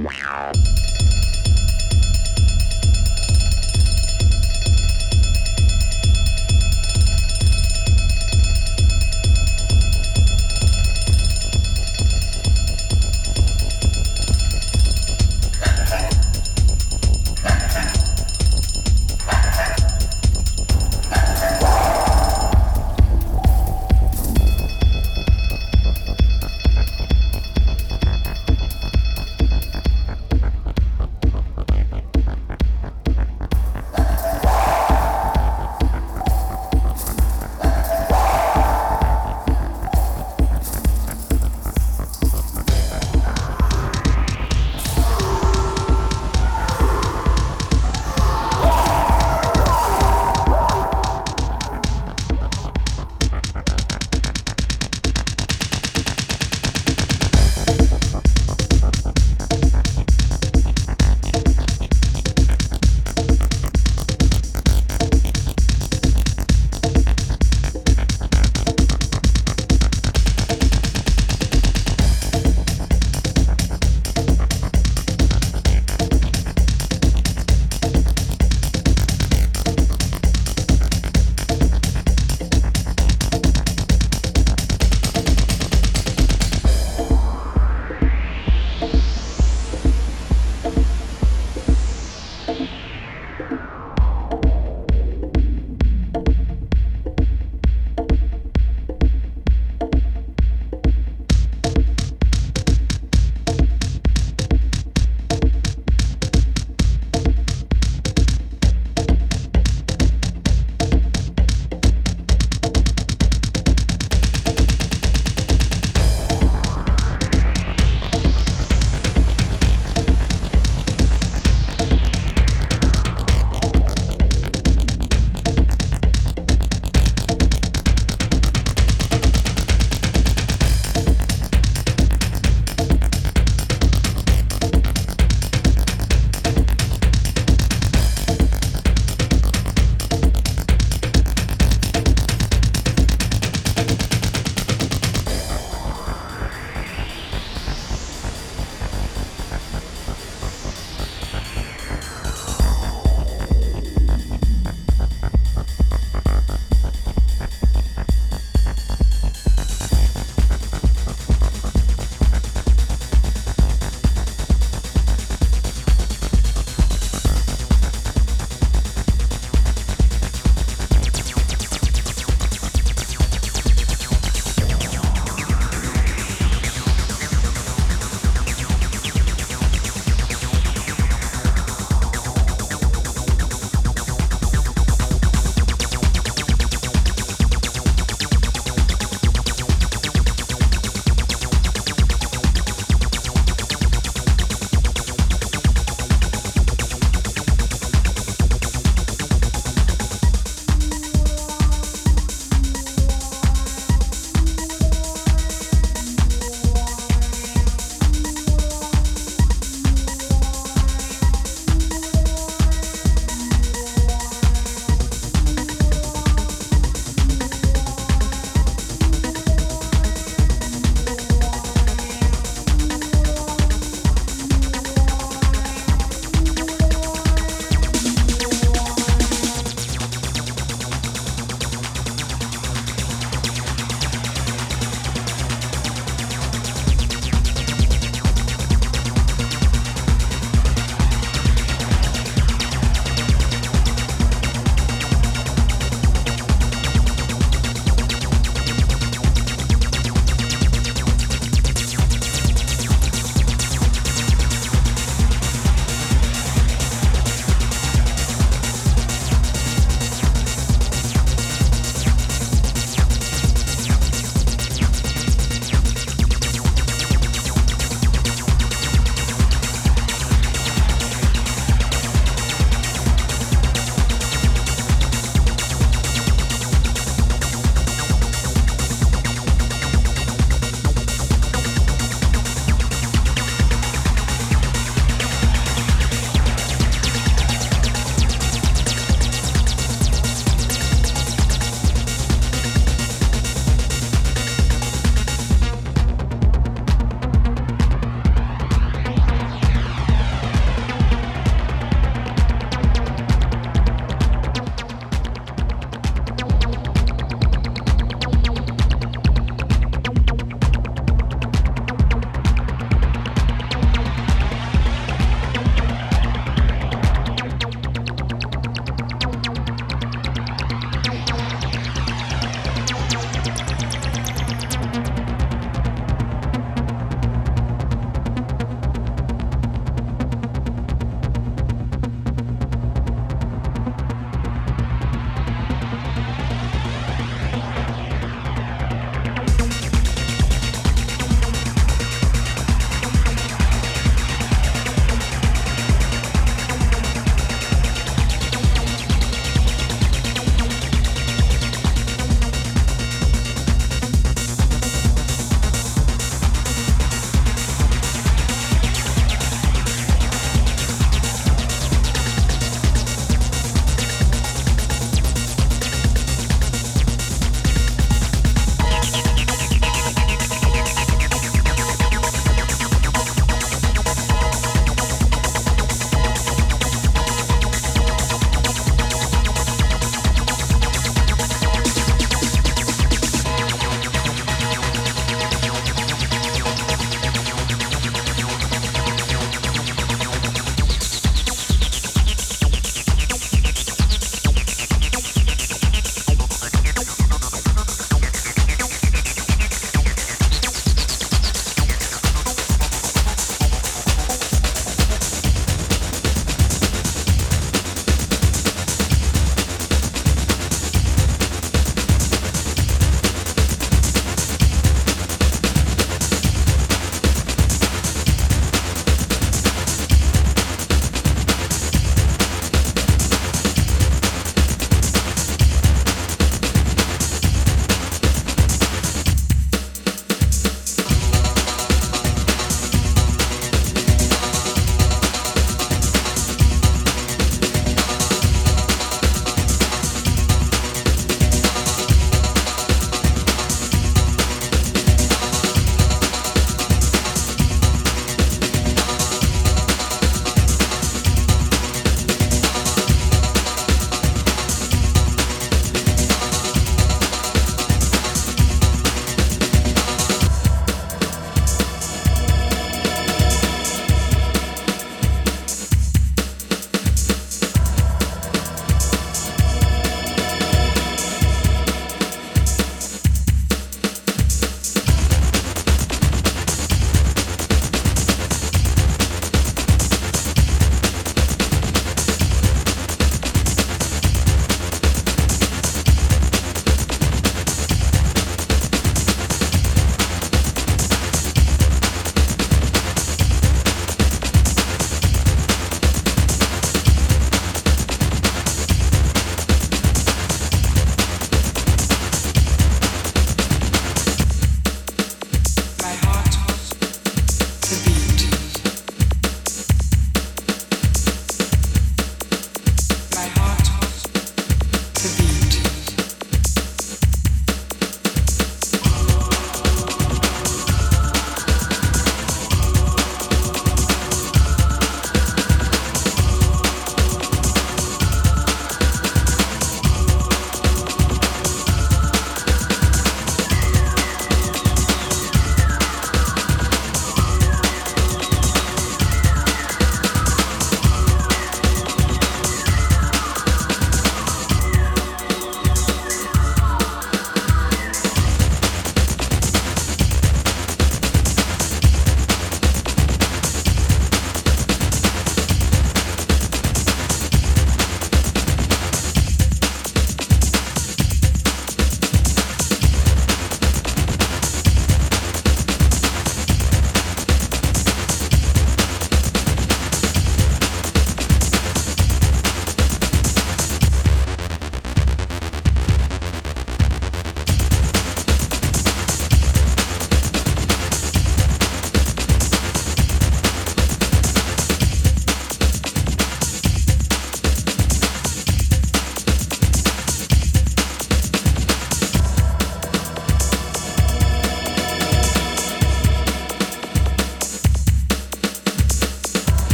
wow.